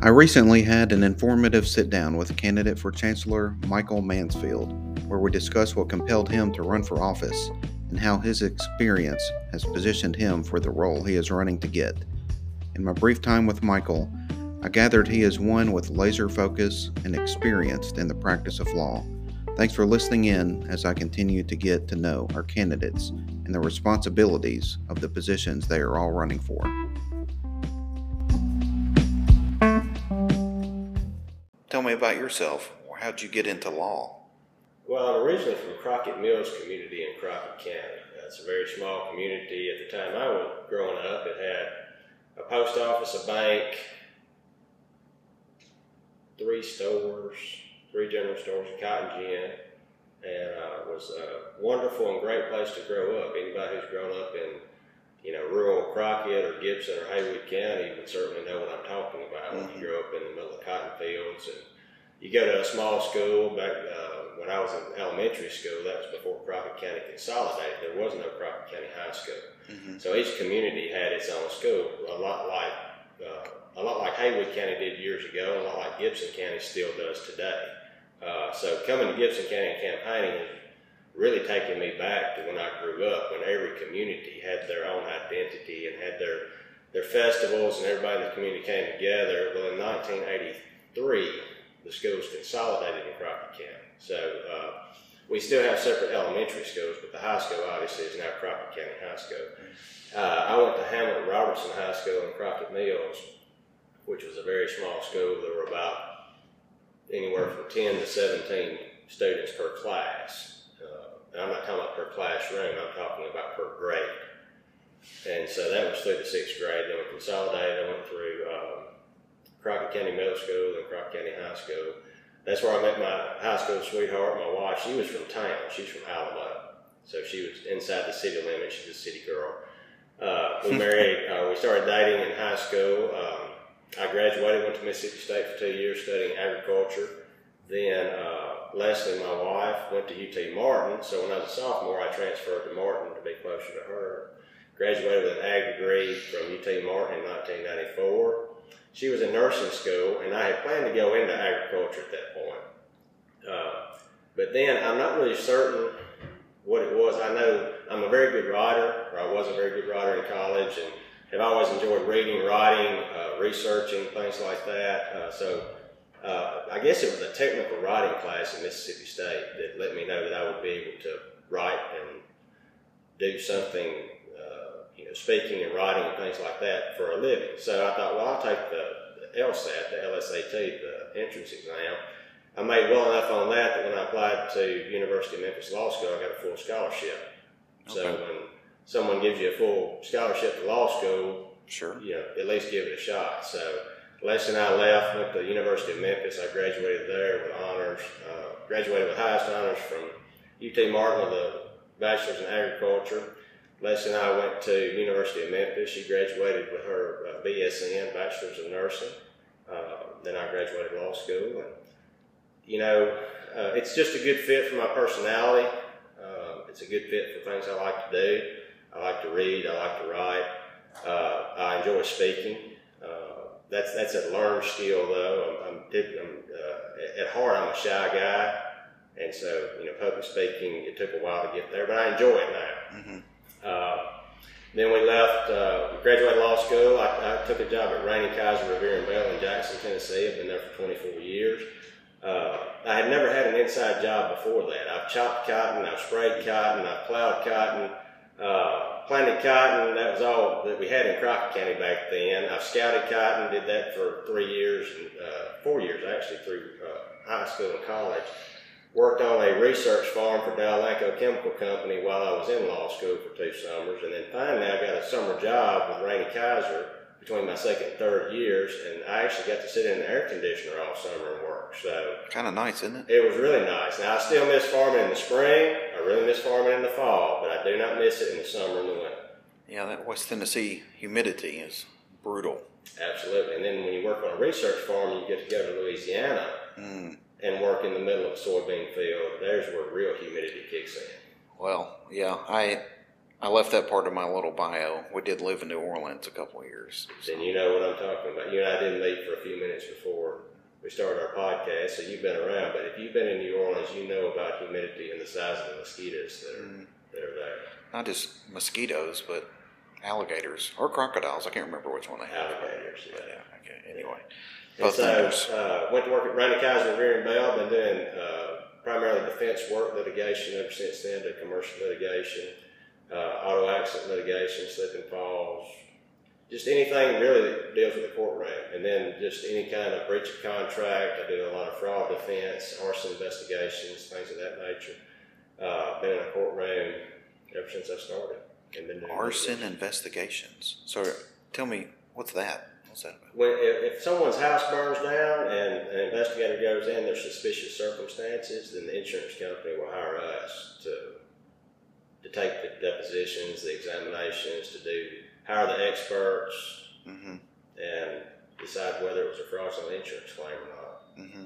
I recently had an informative sit down with candidate for Chancellor Michael Mansfield, where we discussed what compelled him to run for office and how his experience has positioned him for the role he is running to get. In my brief time with Michael, I gathered he is one with laser focus and experienced in the practice of law. Thanks for listening in as I continue to get to know our candidates and the responsibilities of the positions they are all running for. Me about yourself. Or how'd you get into law? Well, I'm originally from Crockett Mills community in Crockett County. It's a very small community. At the time I was growing up, it had a post office, a bank, three stores, three general stores, a cotton gin, and uh, was a wonderful and great place to grow up. Anybody who's grown up in you know, rural Crockett or Gibson or Haywood County would certainly know what I'm talking about. Mm-hmm. When you grow up in the middle of cotton fields and you go to a small school back uh, when I was in elementary school, that was before Crockett County consolidated. There was no Crockett County High School. Mm-hmm. So each community had its own school, a lot like uh, a lot like Haywood County did years ago, a lot like Gibson County still does today. Uh, so coming to Gibson County and campaigning really taking me back to when I grew up, when every community had their own identity and had their their festivals, and everybody in the community came together. Well, in 1983, the schools consolidated in Crockett County. So uh, we still have separate elementary schools, but the high school obviously is now Crockett County High School. Uh, I went to Hamlet Robertson High School in Crockett Mills, which was a very small school. There were about anywhere from 10 to 17 students per class. And I'm not talking about per classroom, I'm talking about per grade. And so that was through the sixth grade. Then we consolidated. I went through um, Crockett County Middle School and Crockett County High School. That's where I met my high school sweetheart, my wife. She was from town. She's from Alamo. So she was inside the city limits. She's a city girl. Uh, we married, uh, we started dating in high school. Um, I graduated, went to Mississippi State for two years studying agriculture. Then uh, Leslie, my wife, went to UT Martin. So when I was a sophomore, I transferred to Martin to be closer to her. Graduated with an ag degree from UT Martin in 1994. She was in nursing school, and I had planned to go into agriculture at that point. Uh, but then I'm not really certain what it was. I know I'm a very good writer, or I was a very good writer in college, and have always enjoyed reading, writing, uh, researching, things like that. Uh, so uh, I guess it was a technical writing class in Mississippi State that let me know that I would be able to write and do something, know, speaking and writing and things like that for a living. So I thought, well, I'll take the, the LSAT, the LSAT, the entrance exam. I made well enough on that that when I applied to University of Memphis Law School, I got a full scholarship. Okay. So when someone gives you a full scholarship to law school, sure, you know, at least give it a shot. So Les and I left, went to the University of Memphis. I graduated there with honors, uh, graduated with highest honors from UT Martin with a bachelor's in agriculture. Les and I went to University of Memphis. She graduated with her uh, BSN, bachelor's of nursing. Uh, then I graduated law school, and you know, uh, it's just a good fit for my personality. Uh, it's a good fit for things I like to do. I like to read. I like to write. Uh, I enjoy speaking that's that's a learned skill though. I'm, I'm, I'm uh, at heart I'm a shy guy, and so you know public speaking it took a while to get there, but I enjoy it now. Mm-hmm. Uh, then we left, uh, graduated law school. I, I, took a job at Rainey Kizer Reviere and Bell in Jackson, Tennessee. I've been there for 24 years. Uh, I had never had an inside job before that. I've chopped cotton, I've sprayed cotton, I've plowed cotton. Uh, planted cotton. That was all that we had in Crockett County back then. I've scouted cotton, did that for three years, uh, four years actually, through uh, high school and college. Worked on a research farm for DowElanco Chemical Company while I was in law school for two summers. And then finally I got a summer job with Rainey Kizer between my second and third years, and I actually got to sit in the air conditioner all summer and work. So kind of nice, isn't it? It was really nice. Now I still miss farming in the spring. I really miss farming in the fall, but I do not miss it in the summer and the winter. Yeah, that West Tennessee humidity is brutal. Absolutely, and then when you work on a research farm, you get to go to Louisiana mm. And work in the middle of a soybean field. There's where real humidity kicks in. Well, yeah, I I left that part of my little bio. We did live in New Orleans a couple of years. Then you know what I'm talking about. You and I didn't meet for a few minutes before we started our podcast, so you've been around. But if you've been in New Orleans, you know about humidity and the size of the mosquitoes that are mm. that are there. Not just mosquitoes, but alligators or crocodiles. I can't remember which one they have. Alligators, yeah. yeah. Okay. Anyway, both so, uh, went to work at Rainey Kizer and Bell. Been doing uh, primarily defense work, litigation ever since then. To commercial litigation, uh, auto accident litigation, slip and falls, just anything really that deals with the court courtroom, and then just any kind of breach of contract. I do a lot of fraud defense, arson investigations, things of that nature. Uh, been in a courtroom ever since I started. And been doing arson investigations. So tell me, what's that? What's that about? When, if, if someone's house burns down and an investigator goes in, there's suspicious circumstances, then the insurance company will hire us to to take the depositions, the examinations, to do hire the experts mm-hmm. and decide whether it was a fraudulent insurance claim or not. Mm-hmm.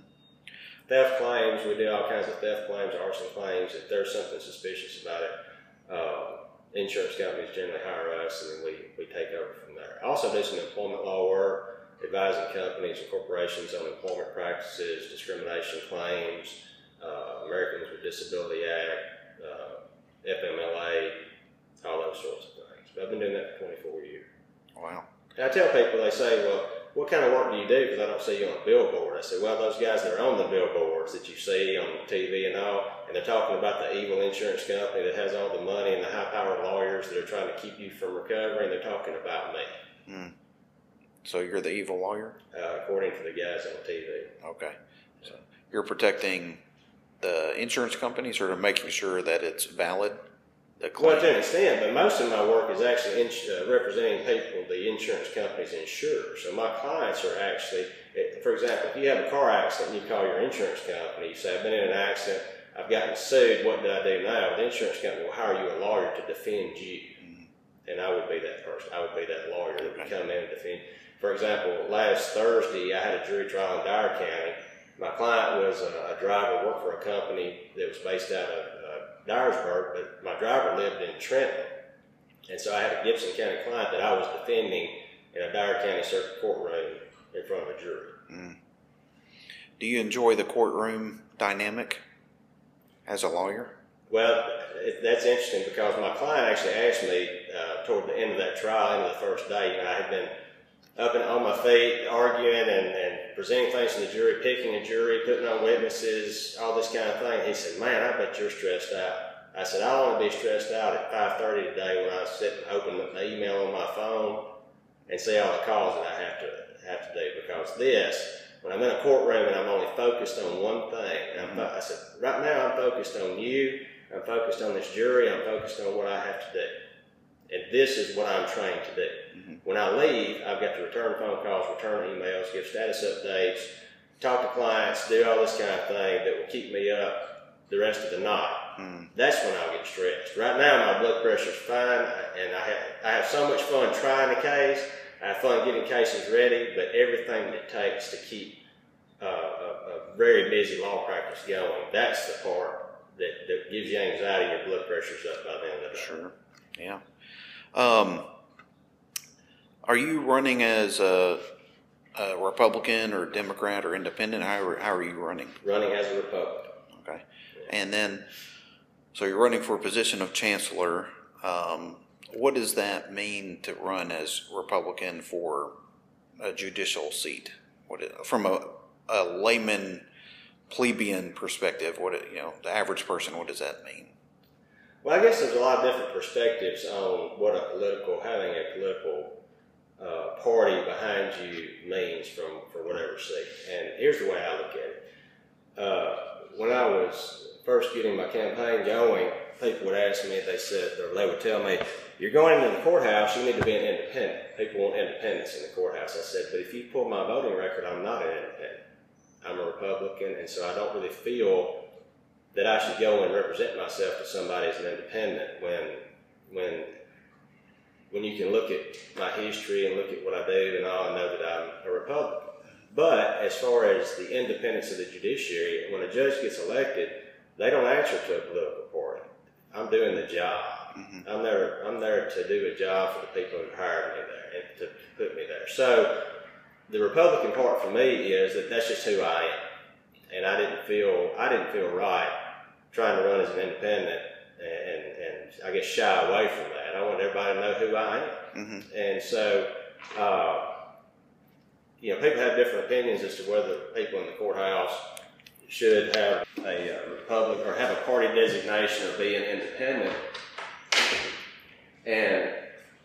Theft claims, we do all kinds of theft claims, arson claims. If there's something suspicious about it, uh, insurance companies generally hire us and then we, we take over from there. I also do some employment law work, advising companies and corporations on employment practices, discrimination claims, uh, Americans with Disability Act, uh, FMLA, all those sorts of things. But I've been doing that for 24 years. Wow. And I tell people, they say, well, what kind of work do you do? Because I don't see you on a billboard. I say, well, those guys that are on the billboards that you see on TV and all, and they're talking about the evil insurance company that has all the money and the high-powered lawyers that are trying to keep you from recovering, they're talking about me. Mm. So you're the evil lawyer? Uh, according to the guys on TV. Okay. So you're protecting the insurance companies or making sure that it's valid? The Well, to an extent, but most of my work is actually in, uh, representing people, the insurance companies insure. So my clients are actually, for example, if you have a car accident and you call your insurance company, you say, I've been in an accident, I've gotten sued, what do I do now? The insurance company will hire you a lawyer to defend you. And I would be that person. I would be that lawyer that would come in and defend. For example, last Thursday, I had a jury trial in Dyer County. My client was a, a driver, worked for a company that was based out of Dyersburg, but my driver lived in Trenton. And so I had a Gibson County client that I was defending in a Dyer County Circuit Courtroom in front of a jury. Mm. Do you enjoy the courtroom dynamic as a lawyer? Well, that's interesting because my client actually asked me uh, toward the end of that trial, end of the first day, you know, I had been up and on my feet, arguing and, and presenting things to the jury, picking a jury, putting on witnesses, all this kind of thing. He said, "Man, I bet you're stressed out." I said, "I want to be stressed out at 5:30 today when I sit and open the email on my phone and see all the calls that I have to have to do because this." When I'm in a courtroom and I'm only focused on one thing. I said, right now I'm focused on you, I'm focused on this jury, I'm focused on what I have to do. And this is what I'm trained to do. Mm-hmm. When I leave, I've got to return phone calls, return emails, give status updates, talk to clients, do all this kind of thing that will keep me up the rest of the night. Mm. That's when I'll get stressed. Right now, my blood pressure's fine, and I have, I have so much fun trying the case. I have fun getting cases ready, but everything that it takes to keep uh, a, a, very busy law practice going, that's the part that, that gives you anxiety and your blood pressure's up by the end of the day. Sure. Yeah. Um, are you running as a, a, Republican or Democrat or Independent? How are, how are you running? Running as a Republican. Okay. And then, so you're running for a position of Chancellor. Um, what does that mean to run as Republican for a judicial seat? What from a, a layman plebeian perspective, what you know, the average person, what does that mean? Well, I guess there's a lot of different perspectives on what a political, having a political uh, party behind you means from, for whatever seat. And here's the way I look at it. Uh, when I was first getting my campaign going, people would ask me, they said, or they would tell me, you're going into the courthouse, you need to be an independent. People want independence in the courthouse. I said, but if you pull my voting record, I'm not an independent. I'm a Republican, and so I don't really feel that I should go and represent myself to somebody as an independent when when when you can look at my history and look at what I do and all and know that I'm a Republican. But as far as the independence of the judiciary, when a judge gets elected, they don't answer to a political party. I'm doing the job. Mm-hmm. I'm there. I'm there to do a job for the people who hired me there and to put me there. So the Republican part for me is that that's just who I am, and I didn't feel I didn't feel right trying to run as an independent and, and I guess shy away from that. I want everybody to know who I am, mm-hmm. and so. Uh, you know, people have different opinions as to whether people in the courthouse should have a uh, republic or have a party designation of being independent. And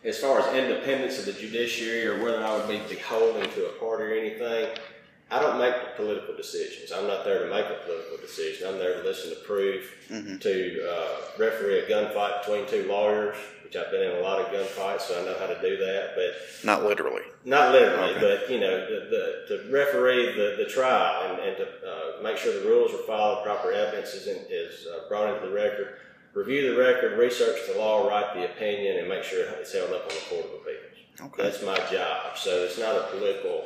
as far as independence of the judiciary or whether I would be beholden to a party or anything, I don't make the political decisions. I'm not there to make a political decision. I'm there to listen to proof, mm-hmm. to uh, referee a gunfight between two lawyers, which I've been in a lot of gunfights, so I know how to do that. But not literally. Not literally, okay. but you know, the, the, to referee the, the trial and, and to uh, make sure the rules are followed, proper evidence is, in, is uh, brought into the record, review the record, research the law, write the opinion, and make sure it's held up on the Court of Appeals. Okay. That's my job. So it's not a political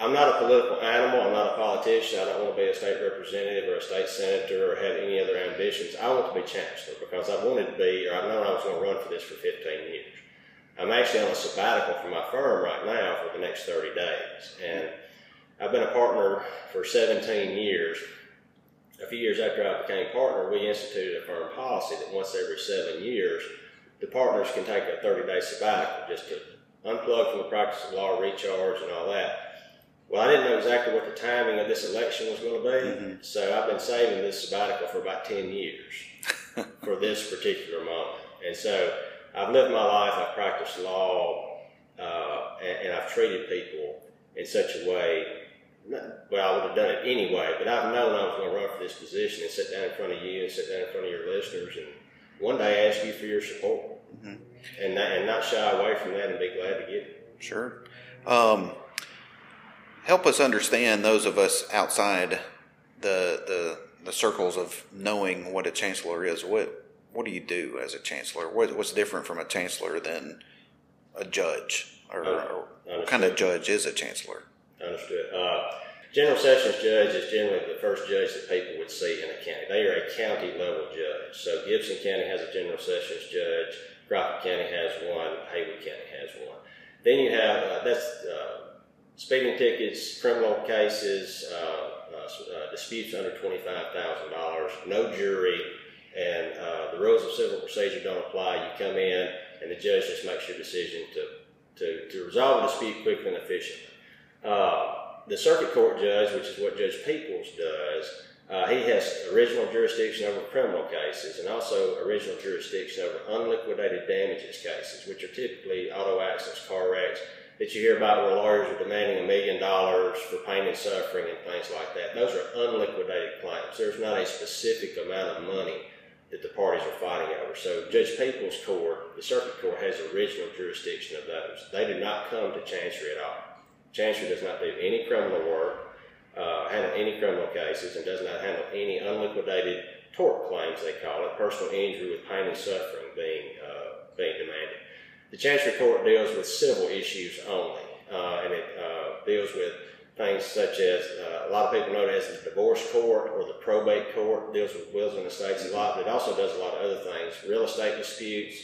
I'm not a political animal. I'm not a politician. I don't want to be a state representative or a state senator or have any other ambitions. I want to be chancellor because I wanted to be, or I know I was going to run for this for 15 years. I'm actually on a sabbatical from my firm right now for the next 30 days. And I've been a partner for 17 years. A few years after I became partner, we instituted a firm policy that once every seven years, the partners can take a 30 day sabbatical just to unplug from the practice of law, recharge, and all that. Well, I didn't know exactly what the timing of this election was going to be, mm-hmm. so I've been saving this sabbatical for about 10 years for this particular moment. And so I've lived my life, I've practiced law, uh, and, and, I've treated people in such a way. well, I would have done it anyway, but I've known I was going to run for this position and sit down in front of you and sit down in front of your listeners and one day ask you for your support mm-hmm. and, not, and not shy away from that and be glad to get it. Sure. Um, help us understand those of us outside the the the circles of knowing what a chancellor is. What what do you do as a chancellor? What, what's different from a chancellor than a judge, or, or what kind of judge is a chancellor? Understood. Uh, General Sessions judge is generally the first judge that people would see in a county. They are a county level judge. So Gibson County has a General Sessions judge. Crockett County has one. Haywood County has one. Then you have uh, that's uh, speeding tickets, criminal cases, uh, uh, uh disputes under $25,000, no jury, and the rules of civil procedure don't apply. You come in, and the judge just makes your decision to, to, to resolve a dispute quickly and efficiently. The circuit court judge, which is what Judge Peeples does, uh, he has original jurisdiction over criminal cases and also original jurisdiction over unliquidated damages cases, which are typically auto accidents, car wrecks, that you hear about where lawyers are demanding a million dollars for pain and suffering and things like that. Those are unliquidated claims. There's not a specific amount of money that the parties are fighting over. So Judge Peeples' court, the circuit court, has original jurisdiction of those. They do not come to Chancery at all. Chancery does not do any criminal work, uh, handle any criminal cases, and does not handle any unliquidated tort claims, they call it, personal injury with pain and suffering being, uh, being demanded. The Chancery Court deals with civil issues only, uh, and it uh, deals with things such as uh, a lot of people know it as the divorce court or the probate court deals with wills and estates a lot, but it also does a lot of other things, real estate disputes,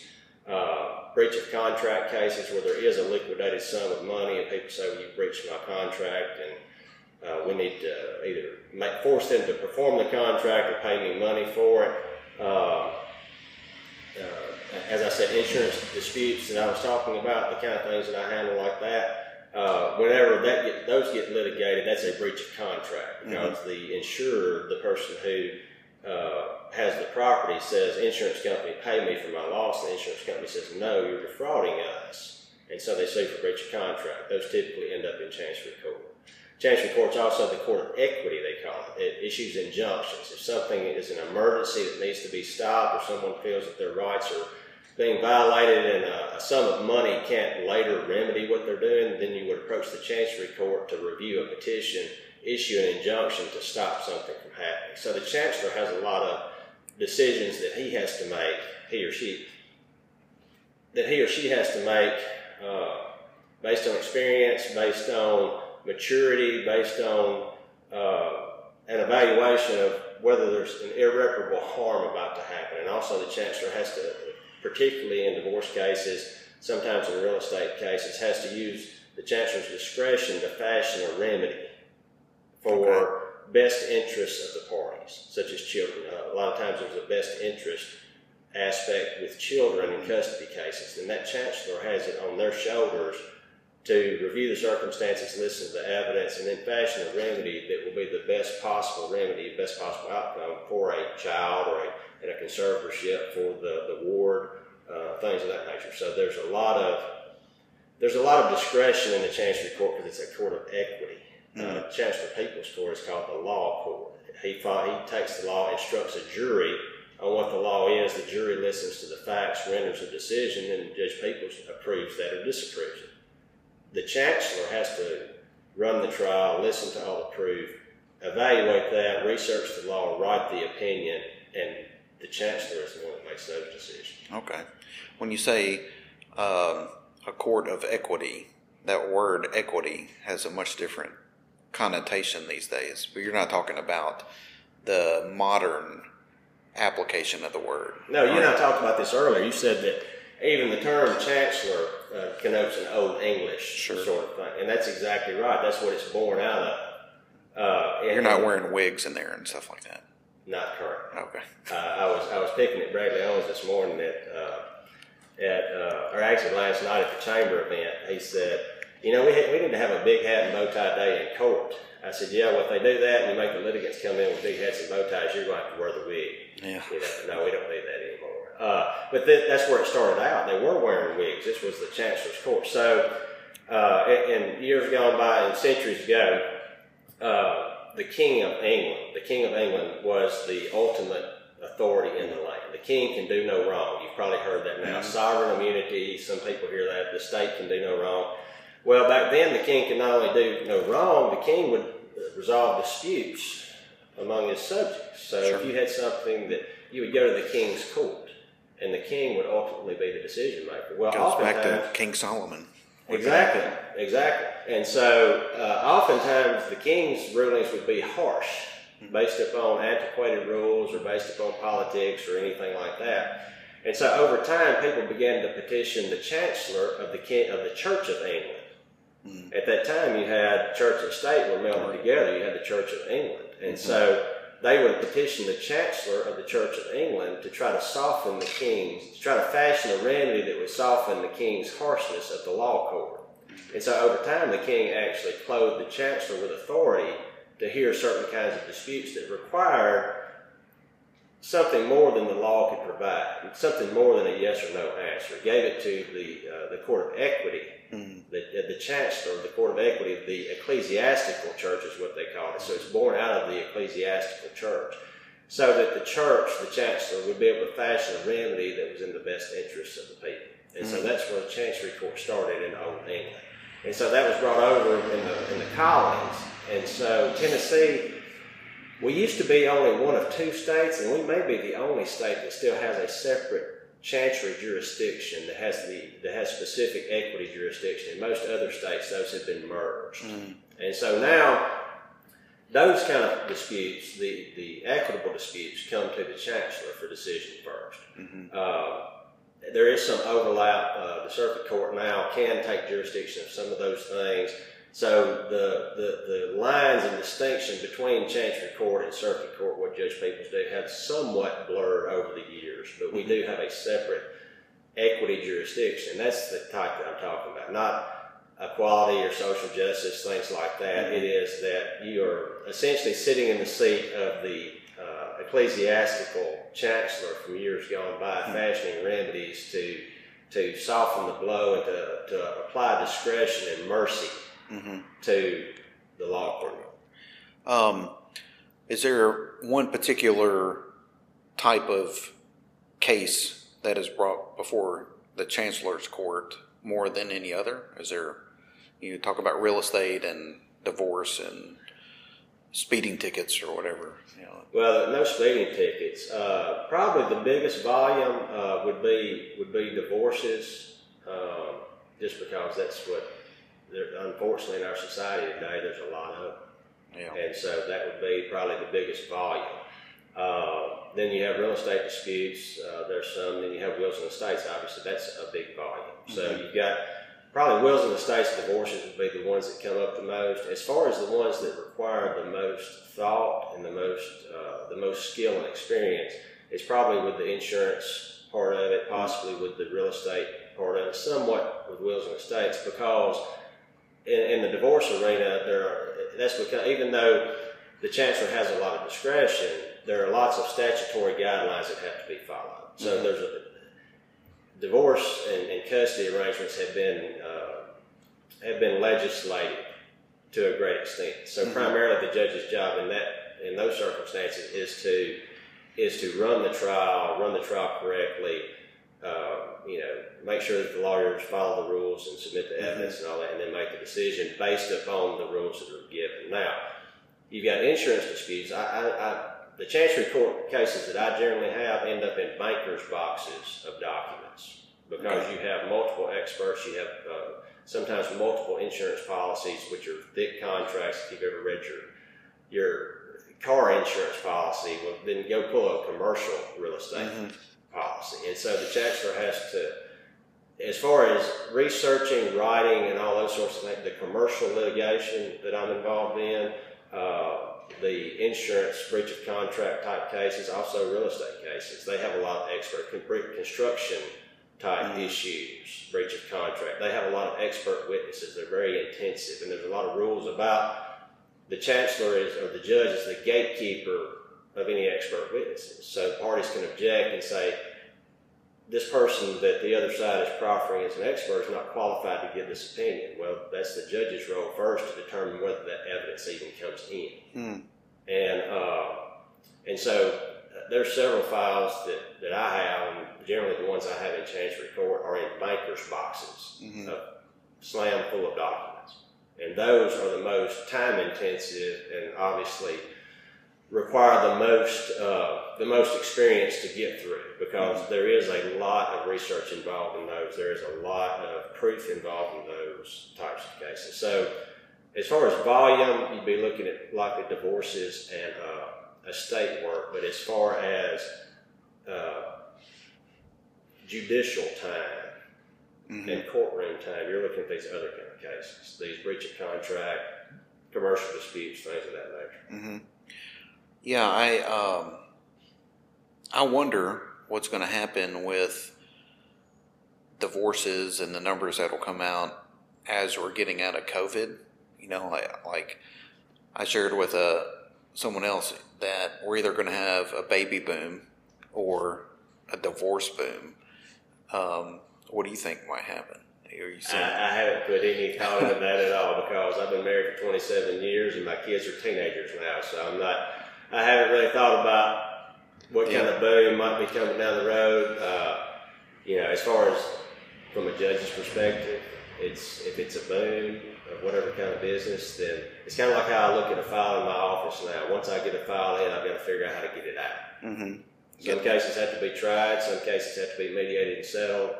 uh, breach of contract cases where there is a liquidated sum of money and people say, well, you breached my contract and uh, we need to either make, force them to perform the contract or pay me money for it. Uh, as I said, insurance disputes that I was talking about, the kind of things that I handle like that. Uh, whenever that get, those get litigated, that's a breach of contract because mm-hmm. the insurer, the person who uh, has the property, says, "Insurance company, pay me for my loss." The insurance company says, "No, you're defrauding us," and so they sue for breach of contract. Those typically end up in chancery court. Chancery court's also the court of equity, they call it. It issues injunctions. If something is an emergency that needs to be stopped, or someone feels that their rights are being violated and a, sum of money can't later remedy what they're doing, then you would approach the Chancery Court to review a petition, issue an injunction to stop something from happening. So the Chancellor has a lot of decisions that he has to make, he or she, that he or she has to make uh, based on experience, based on maturity, based on uh, an evaluation of whether there's an irreparable harm about to happen. And also the Chancellor has to particularly in divorce cases, sometimes in real estate cases, has to use the chancellor's discretion to fashion a remedy for okay. best interests of the parties, such as children. Uh, a lot of times there's a best interest aspect with children in custody cases, and that chancellor has it on their shoulders to review the circumstances, listen to the evidence, and then fashion a remedy that will be the best possible remedy, best possible outcome for a child or a, in a conservatorship for the, the ward, uh, things of that nature. So there's a lot of there's a lot of discretion in the Chancery Court because it's a court of equity. Uh, mm-hmm. Uh, Chancellor Peeples Court is called the law court. He, he takes the law, instructs a jury on what the law is. The jury listens to the facts, renders a decision, and Judge Peeples approves that or disapproves it. The chancellor has to run the trial, listen to all the proof, evaluate that, research the law, write the opinion, and the chancellor is the one that makes those decisions. Okay. When you say um, a court of equity, that word equity has a much different connotation these days. But you're not talking about the modern application of the word. No, you and I talked about this earlier. You said that even the term chancellor uh, connotes an old English sure. sort of thing, and that's exactly right. That's what it's born out of. Uh, You're not wearing wigs in there and stuff like that. Not current. Okay. Uh, I was I was picking at Bradley Owens this morning at uh, at uh, or actually last night at the chamber event. He said, you know, we we need to have a big hat and bow tie day in court. I said, yeah, well, if they do that and you make the litigants come in with big hats and bow ties, you're going to have to wear the wig. Yeah. You know, no, we don't need that anymore. Uh, but th- that's where it started out. They were wearing wigs. This was the Chancellor's Court. So, uh, and, years gone by and centuries ago, uh, the King of England, the King of England was the ultimate authority in the land. The king can do no wrong. You've probably heard that now. Mm-hmm. Sovereign immunity, some people hear that. The state can do no wrong. Well, back then, the king could not only do no wrong, the king would resolve disputes among his subjects. So sure. if you had something that you would go to the king's court, and the king would ultimately be the decision maker. Well, goes back to King Solomon. Exactly, exactly. And so, uh, oftentimes the king's rulings would be harsh, hmm. based upon antiquated rules or based upon politics or anything like that. And so, over time, people began to petition the chancellor of the king, of the Church of England Mm. At that time, you had church and state were melded together. You had the Church of England, and mm-hmm. so they would petition the chancellor of the Church of England to try to soften the king's, to try to fashion a remedy that would soften the king's harshness of the law court. And so over time, the king actually clothed the chancellor with authority to hear certain kinds of disputes that required something more than the law could provide, something more than a yes or no answer. Gave it to the uh, the court of equity Mm. The, the chancellor, the court of equity, the ecclesiastical church is what they call it. So it's born out of the ecclesiastical church. So that the church, the chancellor, would be able to fashion a remedy that was in the best interests of the people. And mm. so that's where the chancery court started in Old England. And so that was brought over in the, in the colonies. And so Tennessee, we used to be only one of two states, and we may be the only state that still has a separate chancery jurisdiction that has the that has specific equity jurisdiction. In most other states, those have been merged, mm. and so now those kind of disputes, the the equitable disputes, come to the chancellor for decision 1st mm-hmm. uh, there is some overlap. Uh, the circuit court now can take jurisdiction of some of those things. So the, the, the lines and distinction between Chancery Court and Circuit Court, what Judge Peeples do, have somewhat blurred over the years, but we do have a separate equity jurisdiction. That's the type that I'm talking about, not equality or social justice, things like that. Mm-hmm. It is that you are essentially sitting in the seat of the uh, ecclesiastical chancellor from years gone by, mm-hmm. fashioning remedies to to soften the blow and to, to apply discretion and mercy mm-hmm. to the law court. Um, is there one particular type of case that is brought before the chancellor's court more than any other? Is there you talk about real estate and divorce and speeding tickets or whatever? You know. Well, no speeding tickets. Uh, probably the biggest volume uh, would be would be divorces, um, just because that's what there, unfortunately in our society today, there's a lot of them. Yeah. And so that would be probably the biggest volume. Uh, then you have real estate disputes. Uh, there's some. Then you have wills and estates. Obviously, that's a big volume. So Mhm. you've got probably wills and estates divorces would be the ones that come up the most. As far as the ones that require the most thought and the most uh, the most skill and experience, it's probably with the insurance part of it, possibly with the real estate part of it, somewhat with wills and estates, because in, in the divorce arena, there are, that's because even though the chancellor has a lot of discretion, there are lots of statutory guidelines that have to be followed. So Mhm. there's a divorce and, and custody arrangements have been uh, have been legislated to a great extent. So Mhm. primarily, the judge's job in that in those circumstances is to is to run the trial, run the trial correctly. Uh, you know, make sure that the lawyers follow the rules and submit the evidence and all that, and then make the decision based upon the rules that are given. Now, you've got insurance disputes. I, I, I the Chancery Court cases that I generally have end up in bankers' boxes of documents because you have multiple experts, you have uh, sometimes multiple insurance policies, which are thick contracts. If you've ever read your your car insurance policy, well, then go pull a commercial real estate Mhm. Policy. And so the chancellor has to, as far as researching, writing, and all those sorts of things, the commercial litigation that I'm involved in, uh, the insurance breach of contract type cases, also real estate cases, they have a lot of expert construction type Mhm. issues, breach of contract. They have a lot of expert witnesses. They're very intensive, and there's a lot of rules about the chancellor is or the judge is the gatekeeper of any expert witnesses. So parties can object and say, this person that the other side is proffering as an expert is not qualified to give this opinion. Well, that's the judge's role first to determine whether that evidence even comes in. Mm. And uh, and so uh, there's several files that, that I have, and generally the ones I have in Chancery Court are in bankers' boxes Mhm. slam full of documents. And those are the most time intensive and obviously require the most uh, the most experience to get through because there is a lot of research involved in those. There is a lot of proof involved in those types of cases. So as far as volume, you'd be looking at likely divorces and uh, estate work. But as far as uh, judicial time, Mhm. in courtroom time, you're looking at these other kind of cases, these breach of contract, commercial disputes, things of that nature. hmm Yeah, I um, I wonder what's going to happen with divorces and the numbers that'll come out as we're getting out of COVID. You know, like, like I shared with uh, someone else that we're either going to have a baby boom or a divorce boom. Um, what do you think might happen? Are you I. I haven't put any thought into that at all because I've been married for 27 years and my kids are teenagers now, so I'm not. I haven't really thought about what kind Yeah. of boom might be coming down the road. Uh, you know, as far as from a judge's perspective, it's if it's a boom of whatever kind of business, then it's kind of like how I look at a file in my office now. Once I get a file in, I've got to figure out how to get it out. hmm Some cases have to be tried, some cases have to be mediated and settled,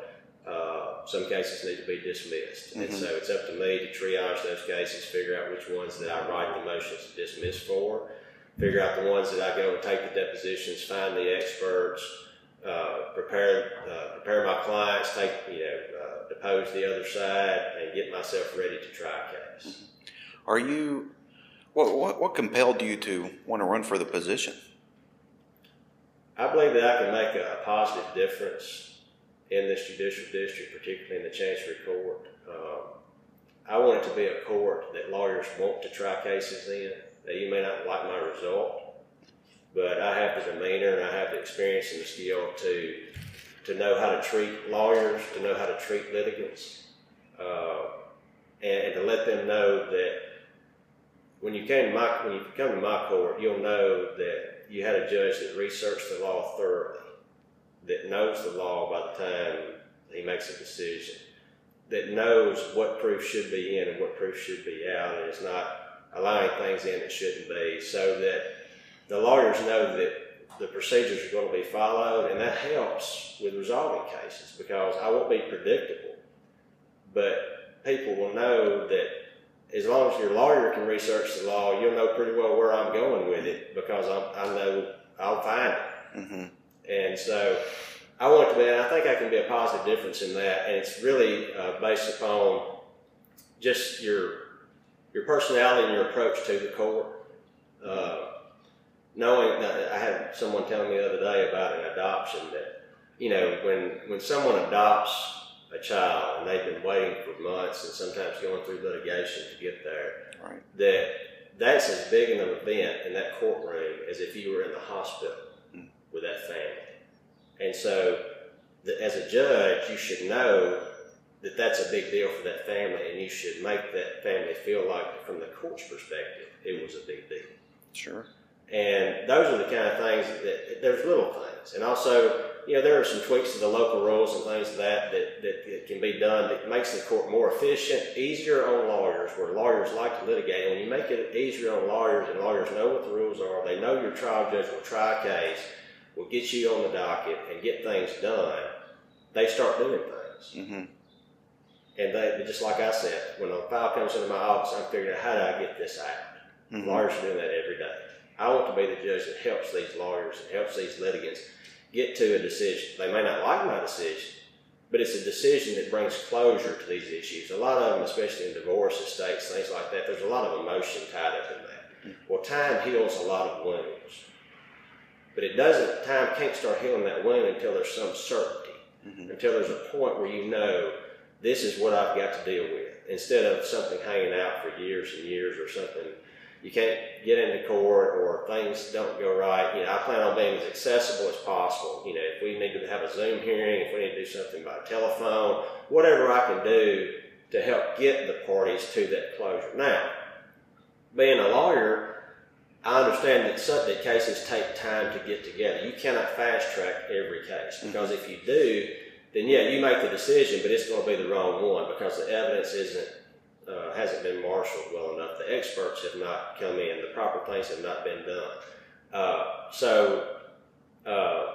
uh, some cases need to be dismissed. And Mhm. so it's up to me to triage those cases, figure out which ones that I write the motions to dismiss for, figure out the ones that I go and take the depositions, find the experts, uh, prepare uh, prepare my clients, take you know, uh, depose the other side, and get myself ready to try a case. Are you? What, what what compelled you to want to run for the position? I believe that I can make a, a positive difference in this judicial district, particularly in the Chancery Court. Um, I want it to be a court that lawyers want to try cases in. Now, you may not like my result, but I have the demeanor and I have the experience and the skill to to know how to treat lawyers, to know how to treat litigants, uh, and, and to let them know that when you came my when you come to my court, you'll know that you had a judge that researched the law thoroughly, that knows the law by the time he makes a decision, that knows what proof should be in and what proof should be out, and is not allowing things in that shouldn't be, so that the lawyers know that the procedures are going to be followed, and that helps with resolving cases because I won't be predictable, but people will know that as long as your lawyer can research the law, you'll know pretty well where I'm going with it because I'm, I know I'll find it. Mm-hmm. And so I want to be, and I think I can be a positive difference in that. And it's really uh, based upon just your your personality and your approach to the court. Uh, knowing that I had someone tell me the other day about an adoption that you know when when someone adopts a child and they've been waiting for months and sometimes going through litigation to get there, Right. that that's as big an event in that courtroom as if you were in the hospital Mm. with that family. And so, the, as a judge, you should know that that's a big deal for that family, and you should make that family feel like, from the court's perspective, it was a big deal. Sure. And those are the kind of things that there's little things, and also you know there are some tweaks to the local rules and things like that that, that that can be done that makes the court more efficient, easier on lawyers, where lawyers like to litigate. And when you make it easier on lawyers, and lawyers know what the rules are, they know your trial judge will try a case, will get you on the docket and get things done. They start doing things. Mm-hmm. And they, just like I said, when a file comes into my office, I'm figuring out how do I get this out. Mm-hmm. Lawyers are doing that every day. I want to be the judge that helps these lawyers and helps these litigants get to a decision. They may not like my decision, but it's a decision that brings closure to these issues. A lot of them, especially in divorce estates, things like that, there's a lot of emotion tied up in that. Well, time heals a lot of wounds. But it doesn't, time can't start healing that wound until there's some certainty, Mhm. until there's a point where you know this is what I've got to deal with, instead of something hanging out for years and years or something. You can't get into court or things don't go right. You know, I plan on being as accessible as possible. You know, if we need to have a Zoom hearing, if we need to do something by telephone, whatever I can do to help get the parties to that closure. Now, being a lawyer, I understand that that cases take time to get together. You cannot fast track every case because if you do, then yeah, you make the decision, but it's going to be the wrong one because the evidence isn't uh, hasn't been marshaled well enough. The experts have not come in. The proper things have not been done. Uh, so uh,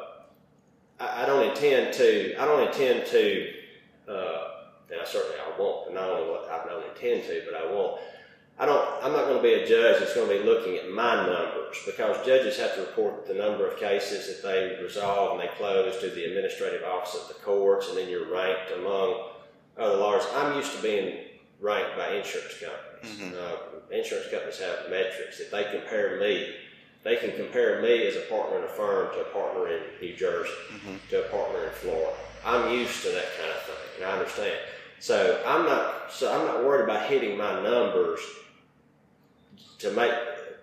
I, I don't intend to. I don't intend to. Uh, and I certainly I won't. Not only what I don't intend to, but I won't. I don't. I'm not going to be a judge that's going to be looking at my numbers because judges have to report the number of cases that they resolve and they close to the administrative office of the courts, and then you're ranked among other lawyers. I'm used to being ranked by insurance companies. Mhm. Uh, insurance companies have metrics that they compare me. They can compare me as a partner in a firm to a partner in New Jersey, Mhm. to a partner in Florida. I'm used to that kind of thing, and I understand. So I'm not. So I'm not worried about hitting my numbers to make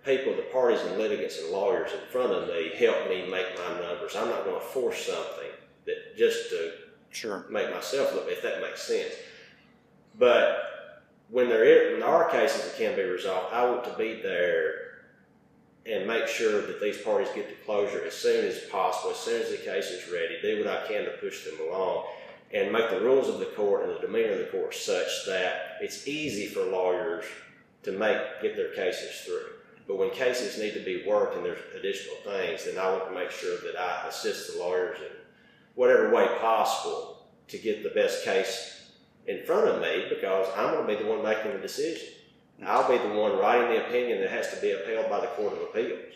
people, the parties and litigants and lawyers in front of me help me make my numbers. I'm not going to force something that just to Sure. make myself look, if that makes sense. But when there is, when there are cases that can be resolved, I want to be there and make sure that these parties get to closure as soon as possible, as soon as the case is ready, do what I can to push them along, and make the rules of the court and the demeanor of the court such that it's easy for lawyers to make get their cases through. But when cases need to be worked and there's additional things, then I want to make sure that I assist the lawyers in whatever way possible to get the best case in front of me because I'm going to be the one making the decision. I'll be the one writing the opinion that has to be upheld by the Court of Appeals.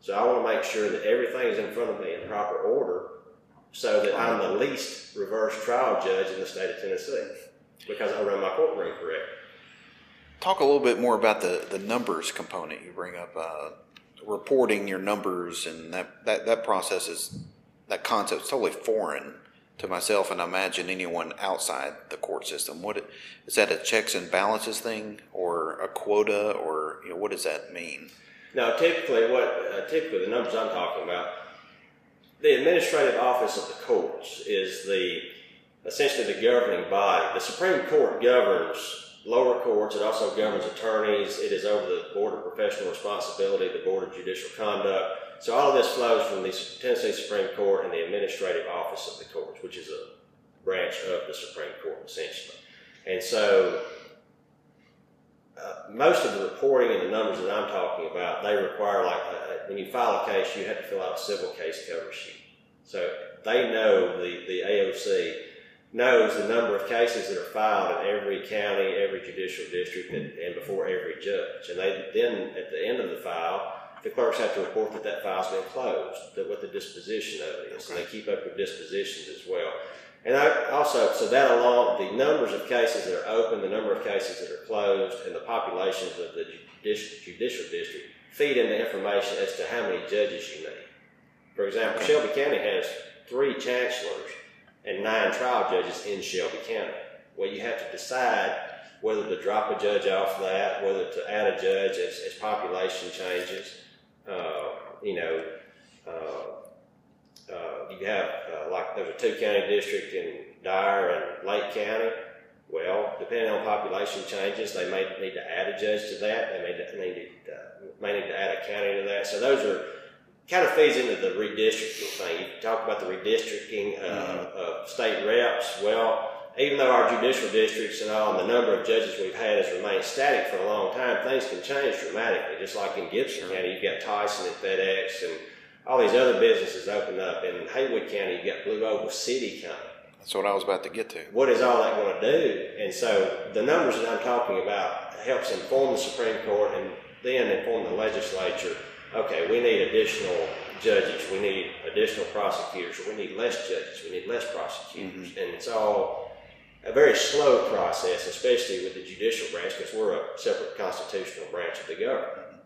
So I want to make sure that everything is in front of me in proper order so that I'm the least reverse trial judge in the state of Tennessee because I run my courtroom correctly. Talk a little bit more about the, the numbers component you bring up, uh, reporting your numbers, and that, that, that process is, that concept is totally foreign to myself, and I imagine anyone outside the court system. What is that a checks and balances thing, or a quota, or you know, what does that mean? Now, typically, what uh, typically the numbers I'm talking about, the administrative office of the courts is the essentially the governing body. The Supreme Court governs lower courts. It also governs attorneys. It is over the Board of Professional Responsibility, the Board of Judicial Conduct. So all of this flows from the Tennessee Supreme Court and the administrative office of the courts, which is a branch of the Supreme Court, essentially. And so uh, most of the reporting and the numbers that I'm talking about, they require like uh, when you file a case, you have to fill out a civil case cover sheet. So they know the the AOC knows the number of cases that are filed in every county, every judicial district, and, and before every judge. And they then at the end of the file the clerks have to report that that file's been closed, that what the disposition of it is. And they keep up with dispositions as well. And I also, so that along the numbers of cases that are open, the number of cases that are closed, and the populations of the judicial district feed into information as to how many judges you need. For example, Shelby County has three chancellors and nine trial judges in Shelby County. Well, you have to decide whether to drop a judge off that, whether to add a judge as, as population changes. Uh, you know, uh, uh, you have uh, like there's a two county district in Dyer and Lake County. Well, depending on population changes, they may need to add a judge to that. They may need to, uh, may need to add a county to that. So those are kind of feeds into the redistricting thing. You talk about the redistricting uh, mm-hmm. of state reps. Well, even though our judicial districts and all, and the number of judges we've had has remained static for a long time, things can change dramatically. Just like in Gibson County, you've got Tyson and FedEx and all these other businesses open up. In Haywood County, you've got Blue Oval City coming. That's what I was about to get to. What is all that going to do? And so the numbers that I'm talking about helps inform the Supreme Court and then inform the legislature. Okay, we need additional judges, we need additional prosecutors, we need less judges, we need less prosecutors, mm-hmm. and it's all a very slow process, especially with the judicial branch, because we're a separate constitutional branch of the government.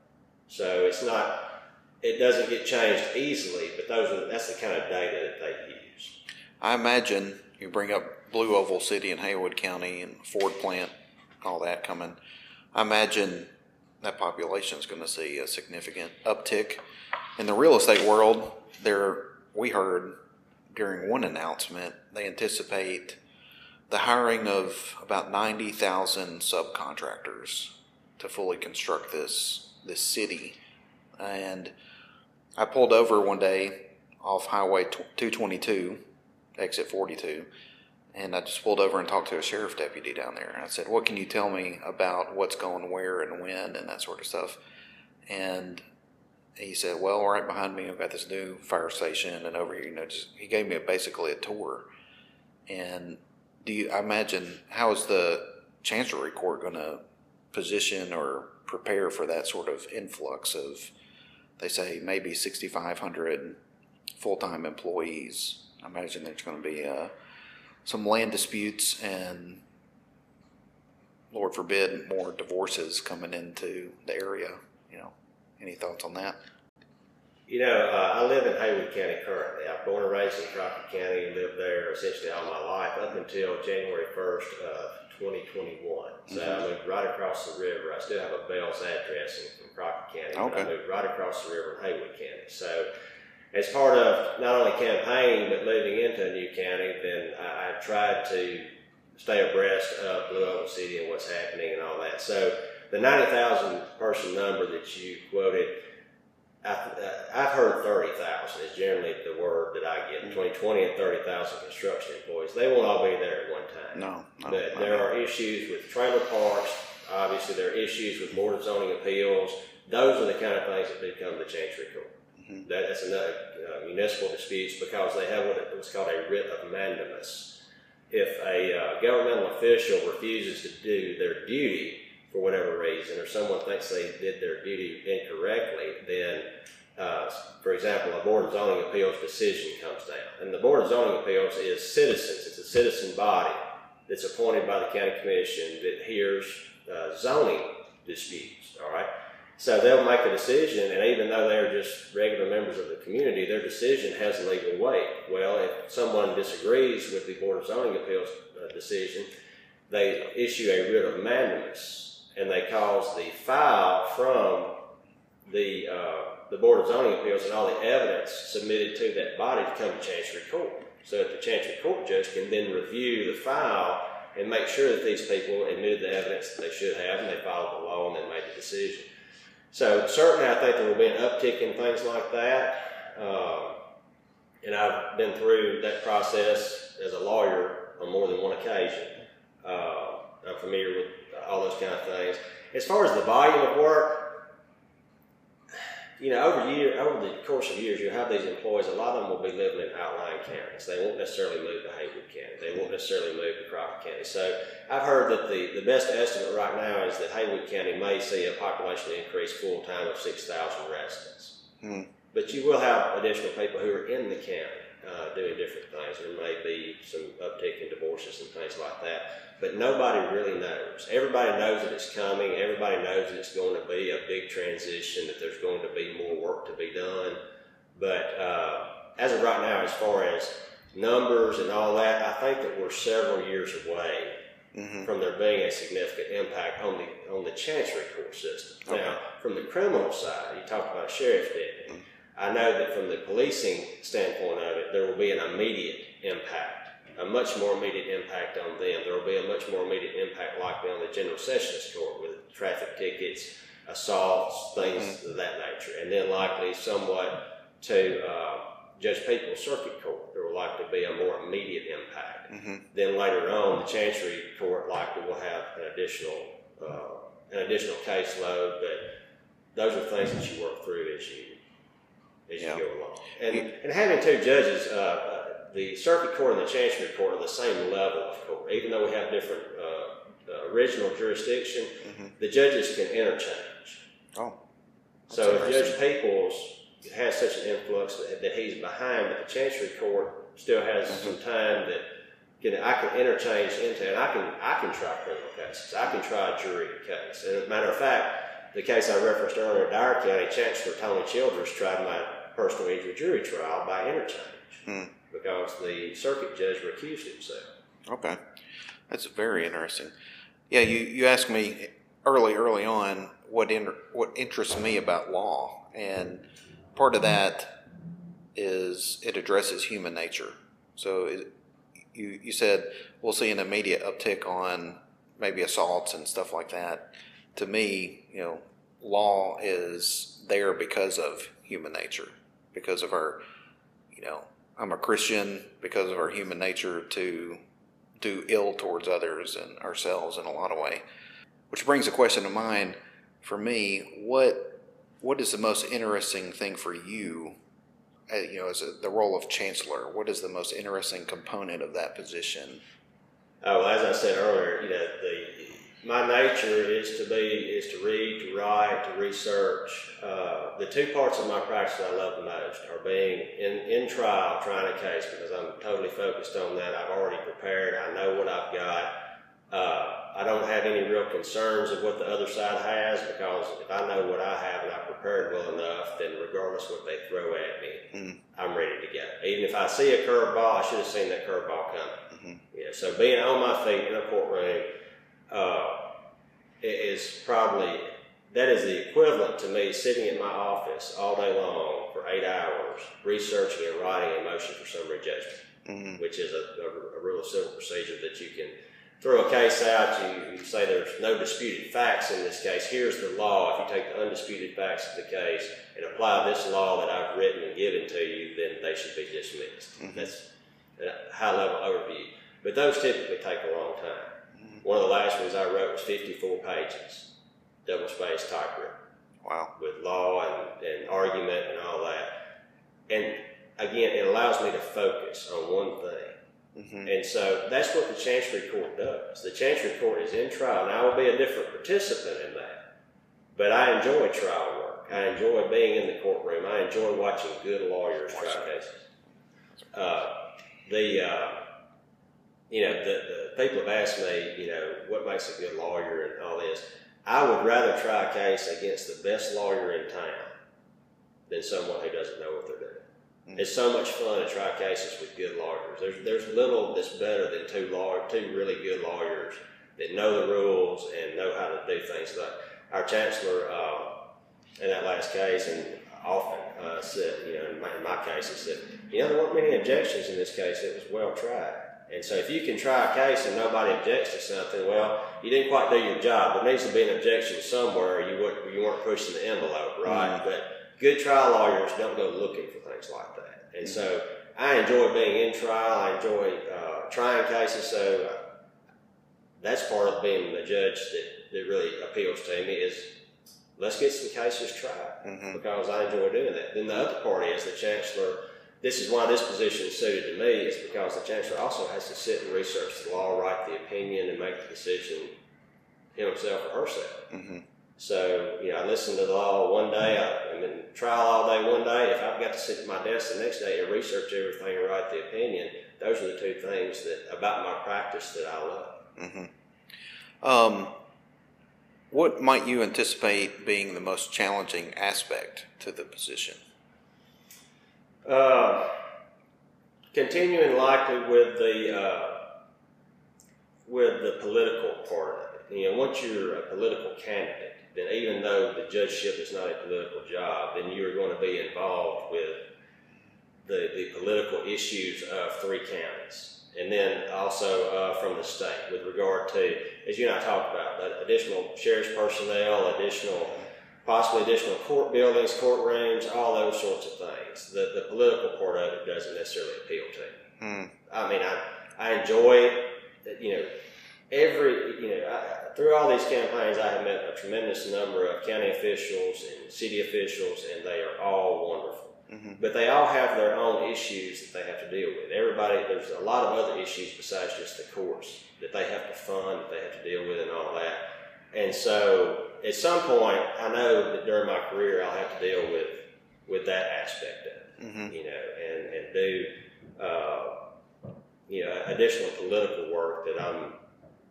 So it's not, it doesn't get changed easily, but those are, that's the kind of data that they use. I imagine you bring up Blue Oval City and Haywood County and Ford plant, all that coming. I imagine that population is going to see a significant uptick. In the real estate world, there we heard during one announcement they anticipate the hiring of about 90,000 subcontractors to fully construct this this city. And I pulled over one day off Highway 222, exit 42, and I just pulled over and talked to a sheriff deputy down there. And I said, "What can you tell me about what's going where and when and that sort of stuff?" And he said, "Well, right behind me, I've got this new fire station, and over here, you know, just he gave me a, basically a tour." And do you, I imagine, how is the Chancery Court going to position or prepare for that sort of influx of, they say, maybe 6,500 full time employees? I imagine there's going to be uh, some land disputes and, Lord forbid, more divorces coming into the area. You know, any thoughts on that? You know, uh, I live in Haywood County currently. I'm born and raised in Crockett County and lived there essentially all my life up until January 1st of 2021. So mm-hmm. I moved right across the river. I still have a Bells address in, from Crockett County, okay. but I moved right across the river in Haywood County. So as part of not only campaigning but moving into a new county, then I, I tried to stay abreast of Blue Oval City and what's happening and all that. So the 90,000 person number that you quoted, I've, uh, I've heard 30,000 is generally the word that I get. Mm. Between 20 and 30,000 construction employees. They won't all be there at one time. No. no but there are issues with trailer parks. Obviously, there are issues with Board of Zoning Appeals. Those are the kind of things that become the Chancery Court. Mm-hmm. That, that's another uh, municipal disputes because they have what was called a writ of mandamus. If a uh, governmental official refuses to do their duty, for whatever reason, or someone thinks they did their duty incorrectly, then, uh, for example, a Board of Zoning Appeals decision comes down. And the Board of Zoning Appeals is citizens, it's a citizen body that's appointed by the county commission that hears uh, zoning disputes, all right? So they'll make a decision, and even though they're just regular members of the community, their decision has legal weight. Well, if someone disagrees with the Board of Zoning Appeals uh, decision, they issue a writ of mandamus and they cause the file from the uh, the Board of Zoning Appeals and all the evidence submitted to that body to come to Chancery Court. So that the Chancery Court judge can then review the file and make sure that these people admitted the evidence that they should have and they followed the law and then made the decision. So certainly I think there will be an uptick in things like that. Um, and I've been through that process as a lawyer on more than one occasion. Uh, I'm familiar with all those kind of things. As far as the volume of work, you know, over year, over the course of years, you'll have these employees. A lot of them will be living in outlying counties. They won't necessarily move to Haywood County. They won't necessarily move to Crockett County. So I've heard that the, the best estimate right now is that Haywood County may see a population increase full time of six thousand residents. Hmm. But you will have additional people who are in the county uh, doing different things. There may be some uptick in divorces and things like that but nobody really knows. Everybody knows that it's coming. Everybody knows that it's going to be a big transition, that there's going to be more work to be done. But uh, as of right now, as far as numbers and all that, I think that we're several years away mm-hmm. from there being a significant impact on the on the chancery court system. Okay. Now, from the criminal side, you talked about sheriff's deputy. Mm-hmm. I know that from the policing standpoint of it, there will be an immediate impact a much more immediate impact on them. There will be a much more immediate impact likely on the General Sessions Court with traffic tickets, assaults, things mm-hmm. of that nature, and then likely somewhat to uh, Judge Peeples Circuit Court. There will likely be a more immediate impact. Mm-hmm. Then later on, the Chancery Court likely will have an additional uh, an additional caseload, but those are things that you work through as you as yeah. you go along. And, and having two judges. Uh, the circuit court and the chancery court are the same level of court, even though we have different uh, uh, original jurisdiction. Mm-hmm. The judges can interchange. Oh, so if Judge Peeples has such an influx that, that, he's behind, but the chancery court still has mm-hmm. some time that can, I can interchange into, and I can I can try criminal cases. I can try a jury case. And as a matter of fact, the case I referenced earlier, Dyer County Chancellor Tony Childers tried my personal injury jury trial by interchange. Hmm because the circuit judge recused himself. Okay, that's very interesting. Yeah, you, you asked me early early on what in, what interests me about law, and part of that is it addresses human nature. So it, you you said we'll see an immediate uptick on maybe assaults and stuff like that. To me, you know, law is there because of human nature, because of our, you know, I'm a Christian because of our human nature to do ill towards others and ourselves in a lot of way. Which brings a question to mind for me: what what is the most interesting thing for you? Uh, you know, as a, the role of chancellor, what is the most interesting component of that position? Oh, well, as I said earlier, you know, the my nature is to be is to read, to write, to research. Uh, the two parts of my practice I love the most are being in, in trial, trying a case because I'm totally focused on that. I've already prepared. I know what I've got. Uh, I don't have any real concerns of what the other side has because if I know what I have and I've prepared well enough, then regardless what they throw at me, mm-hmm. I'm ready to go. Even if I see a curveball, I should have seen that curveball coming. Mm-hmm. Yeah. So being on my feet in a courtroom uh, is probably that is the equivalent to me sitting in my office all day long for eight hours researching and writing a motion for summary judgment, mm-hmm. which is a, a, a, rule of civil procedure that you can throw a case out. You, you, say there's no disputed facts in this case. Here's the law. If you take the undisputed facts of the case and apply this law that I've written and given to you, then they should be dismissed. Mm-hmm. That's a high level overview. But those typically take a long time. One of the last ones I wrote was 54 pages, double spaced typewritten. Wow. With law and, and argument and all that. And again, it allows me to focus on one thing. Mm-hmm. And so that's what the Chancery Court does. The Chancery Court is in trial. and I will be a different participant in that, but I enjoy trial work. I enjoy being in the courtroom. I enjoy watching good lawyers try cases. Uh, the uh, you know, the, the people have asked me, you know, what makes a good lawyer and all this. I would rather try a case against the best lawyer in town than someone who doesn't know what they're doing. Mm-hmm. It's so much fun to try cases with good lawyers. There's there's little that's better than two lawyer, two really good lawyers that know the rules and know how to do things. Like our chancellor uh, in that last case, and often uh, said, you know, in my, in my case, he said, you know, there weren't many objections in this case. It was well tried. And so if you can try a case and nobody objects to something, well, you didn't quite do your job. There needs to be an objection somewhere. You weren't, you weren't pushing the envelope, right? Mm-hmm. But good trial lawyers don't go looking for things like that. And mm-hmm. so I enjoy being in trial. I enjoy uh, trying cases. So that's part of being the judge that, that really appeals to me is let's get some cases tried Mhm. because I enjoy doing that. Then the other part is the chancellor. This is why this position is suited to me is because the chancellor also has to sit and research the law, write the opinion, and make the decision himself or herself. Mhm. So, you know, I listen to the law one day, I, I'm in trial all day one day. If I've got to sit at my desk the next day and research everything and write the opinion, those are the two things that about my practice that I love. Mhm. Um, what might you anticipate being the most challenging aspect to the position? Uh, continuing likely with the uh, with the political part of it. You know, once you're a political candidate, then even though the judgeship is not a political job, then you're going to be involved with the, the political issues of three counties. And then also uh, from the state with regard to, as you and I talked about, additional sheriff's personnel, additional, possibly additional court buildings, courtrooms, all those sorts of things. The, the political part of it doesn't necessarily appeal to me. Mm. I mean, I, I enjoy, you know, every, you know, I, through all these campaigns, I have met a tremendous number of county officials and city officials, and they are all wonderful. Mhm. But they all have their own issues that they have to deal with. Everybody, there's a lot of other issues besides just the courts that they have to fund, that they have to deal with, and all that. And so, at some point, I know that during my career, I'll have to deal with with that aspect of it Mhm. you know, and, and do, uh, you know, additional political work that I'm,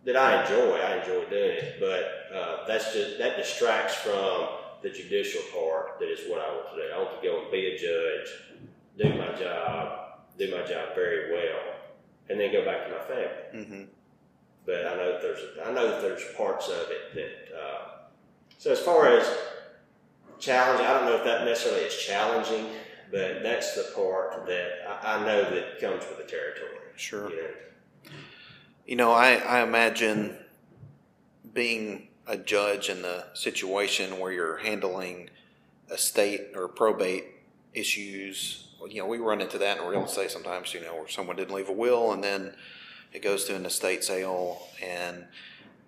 that I enjoy. I enjoy doing it, but uh, that's just, that distracts from the judicial part that is what I want to do. I want to go and be a judge, do my job, do my job very well, and then go back to my family. Mhm. But I know that there's, I know that there's parts of it that, uh, so as far as challenge, I don't know if that necessarily is challenging, but that's the part that I, I know that comes with the territory. Sure. You know? You know, I, I imagine being a judge in the situation where you're handling estate or probate issues. You know, we run into that in real estate sometimes, you know, where someone didn't leave a will and then it goes to an estate sale and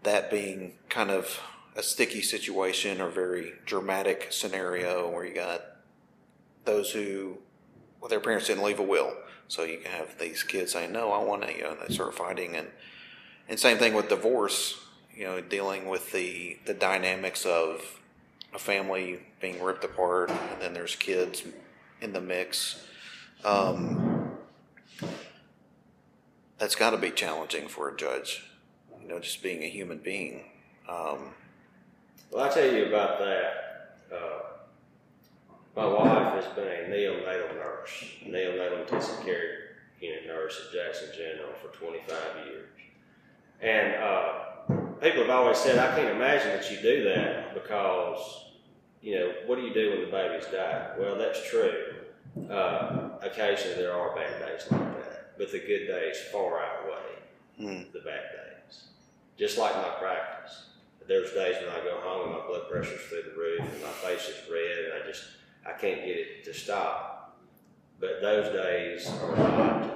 that being kind of a sticky situation or very dramatic scenario where you got those who, well, their parents didn't leave a will. So you can have these kids saying, no, I want to, you know, they start fighting. And, and same thing with divorce, you know, dealing with the, the dynamics of a family being ripped apart and then there's kids in the mix. Um, that's got to be challenging for a judge, you know, just being a human being. Um, Well, I tell you about that. Uh, my wife has been a neonatal nurse, neonatal intensive care unit nurse at Jackson General for 25 years. And uh, people have always said, I can't imagine that you do that because, you know, what do you do when the babies die? Well, that's true. Uh, occasionally there are bad days like that, but the good days far outweigh mm, the bad days. Just like my practice. There's days when I go home and my blood pressure's through the roof and my face is red and I just I can't get it to stop. But those days are not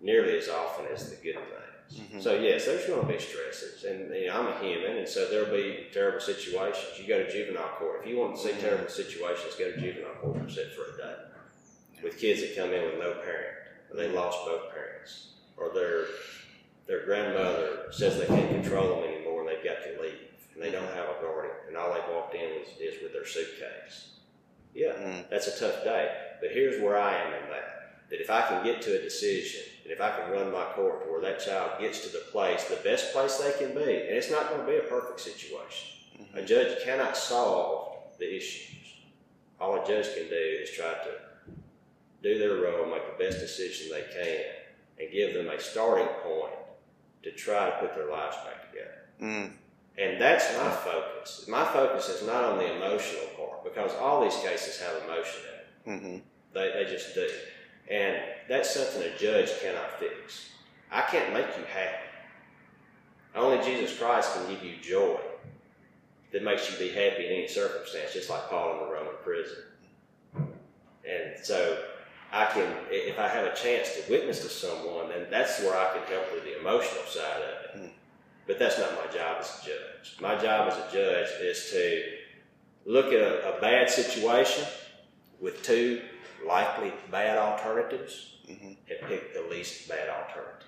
nearly as often as the good things. Mhm. So yes, there's going to be stresses, and you know, I'm a human, and so there'll be terrible situations. You go to juvenile court. If you want to see terrible situations, go to juvenile court and sit for a day with kids that come in with no parent, or they lost both parents, or their their grandmother says they can't control them anymore and they've got to leave, and they don't have a guardian, and all they walked in is, is with their suitcase. Yeah, mm, that's a tough day. But here's where I am in that. That if I can get to a decision, and if I can run my court to where that child gets to the place, the best place they can be, and it's not going to be a perfect situation. A judge cannot solve the issues. All a judge can do is try to do their role, make the best decision they can, and give them a starting point to try to put their lives back together. mm, And that's my focus. My focus is not on the emotional part because all these cases have emotion in it. mhm, They, they just do. And that's something a judge cannot fix. I can't make you happy. Only Jesus Christ can give you joy that makes you be happy in any circumstance, just like Paul in the Roman prison. And so I can, if I have a chance to witness to someone, then that's where I can help with the emotional side of it. But that's not my job as a judge. My job as a judge is to look at a, a bad situation with two likely bad alternatives Mhm. and pick the least bad alternative.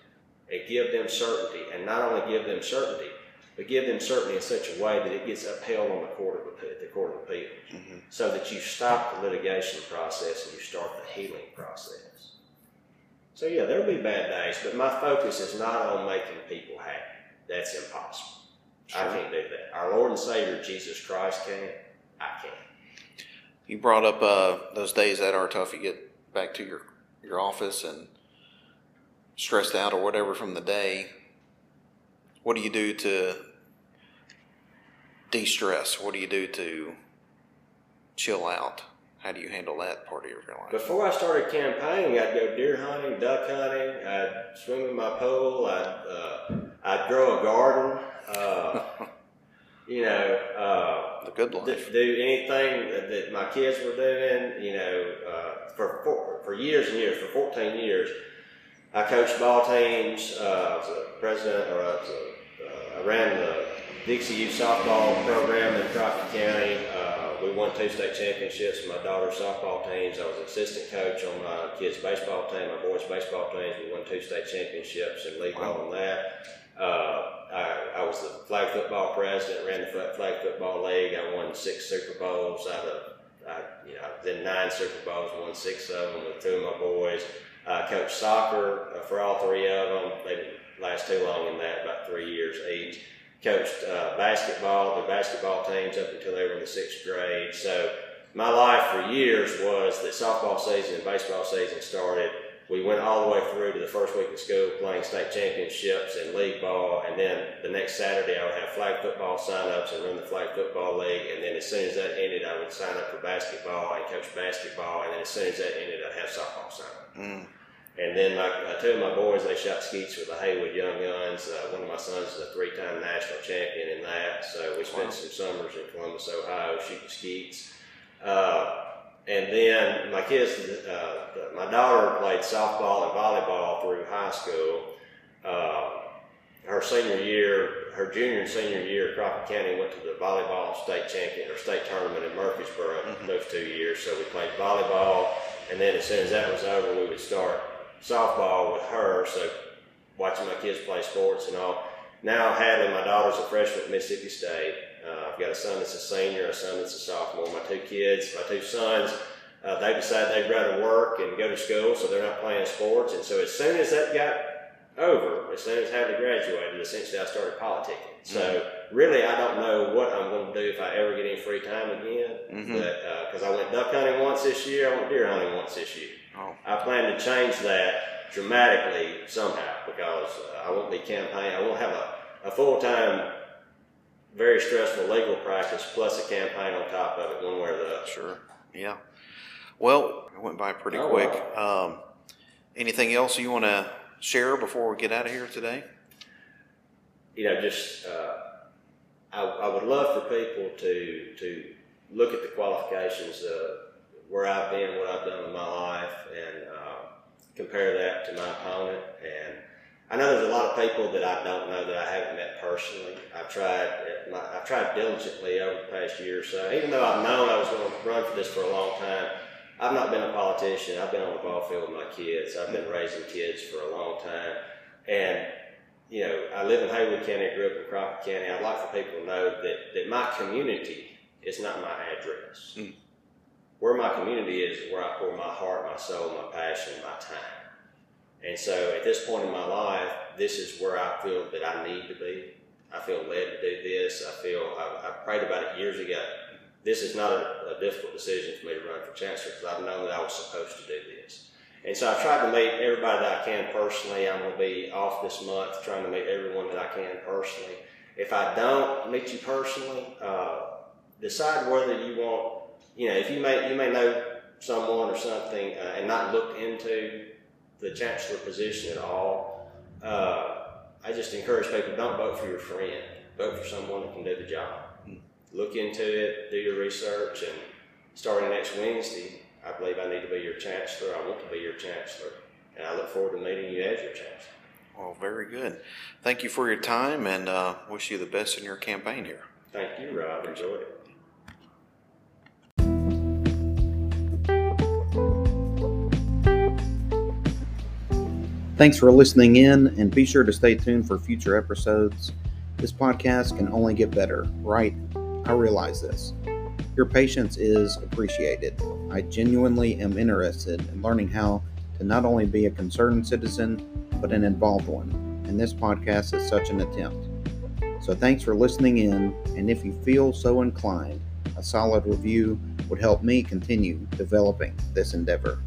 And give them certainty, and not only give them certainty, but give them certainty in such a way that it gets upheld on the court of appeal, the court of appeals, Mhm. so that you stop the litigation process and you start the healing process. So yeah, there'll be bad days, but my focus is not on making people happy. That's impossible. I can't do that. Our Lord and Savior Jesus Christ can. I can't. You brought up uh, those days that are tough. You get back to your, your office and stressed out or whatever from the day. What do you do to de stress? What do you do to chill out? How do you handle that part of your life? Before I started campaigning, I'd go deer hunting, duck hunting. I'd swim in my pool. I'd uh, I'd grow a garden. Uh, you know, uh, the good life. do anything that, that my kids were doing. You know, uh, for, for for years and years, for 14 years, I coached ball teams. Uh, I was a president, or I, was a, uh, I ran the Dixie Youth softball program in Crockett County. We won two state championships my daughter's softball teams. I was assistant coach on my kids' baseball team, my boys' baseball teams. We won two state championships and league ball on that. Uh, I, I was the flag football president, ran the flag football league. I won six Super Bowls out of, I, you know, in nine Super Bowls, won six of them with two of my boys. I coached soccer uh, for all three of them. They didn't last too long in that, about three years each. Coached uh, basketball, the basketball teams up until they were in the sixth grade. So my life for years was that softball season and baseball season started. We went all the way through to the first week of school playing state championships and league ball, and then the next Saturday I would have flag football sign-ups and run the flag football league, and then as soon as that ended, I would sign up for basketball and coach basketball, and then as soon as that ended, I'd have softball sign-up. Mm, And then my, uh, two of my boys, they shot skeets with the Haywood Young Guns. Uh, one of my sons is a three-time national champion in that. So we spent Wow. some summers in Columbus, Ohio, shooting skeets. Uh, and then my kids, uh, my daughter played softball and volleyball through high school. Uh, her senior year, her junior and senior year, Crockett County went to the volleyball state champion or state tournament in Murfreesboro Mhm. those two years. So we played volleyball, and then as soon as that was over, we would start softball with her. So watching my kids play sports and all. Now Hadley, my daughter's a freshman at Mississippi State. Uh, I've got a son that's a senior, a son that's a sophomore. My two kids, my two sons, uh, they decided they'd rather work and go to school, so they're not playing sports. And so as soon as that got over, as soon as Hadley graduated, essentially I started politicking. So really, I don't know what I'm going to do if I ever get any free time again. Mhm. But because I went duck hunting once this year, I went deer hunting once this year. Oh, I plan to change that dramatically somehow because uh, I won't be campaigning. I won't have a, a full time, very stressful legal practice plus a campaign on top of it, one way or the other. sure. Yeah. Well, it went by pretty Oh, quick. Um, anything else you want to share before we get out of here today? You know, just uh, I, I would love for people to to look at the qualifications of where I've been, what I've done in my life, and uh, compare that to my opponent. And I know there's a lot of people that I don't know that I haven't met personally. I've tried, my, I've tried diligently over the past year or so. Even though I've known I was going to run for this for a long time, I've not been a politician. I've been on the ball field with my kids. I've been raising kids for a long time, and you know, I live in Haywood County. I grew up in Crockett County. I'd like for people to know that that my community is not my address. Mm. Where my community is, is where I pour my heart, my soul, my passion, my time. And so at this point in my life, this is where I feel that I need to be. I feel led to do this. I feel, I, I prayed about it years ago. This is not a, a difficult decision for me to run for chancellor because I've known that I was supposed to do this. And so I've tried to meet everybody that I can personally. I'm going to be off this month trying to meet everyone that I can personally. If I don't meet you personally, uh, decide whether you want, you know, if you may, you may know someone or something uh, and not looked into the chancellor position at all. Uh, I just encourage people don't vote for your friend. Vote for someone that can do the job. Look into it, do your research, and starting next Wednesday, I believe I need to be your chancellor. I want to be your chancellor, and I look forward to meeting you as your chancellor. Well, very good. Thank you for your time and uh, wish you the best in your campaign here. Thank you, Rob. Enjoyed it. Thanks for listening in, and be sure to stay tuned for future episodes. This podcast can only get better, right? I realize this. Your patience is appreciated. I genuinely am interested in learning how to not only be a concerned citizen, but an involved one, and this podcast is such an attempt. So thanks for listening in, and if you feel so inclined, a solid review would help me continue developing this endeavor.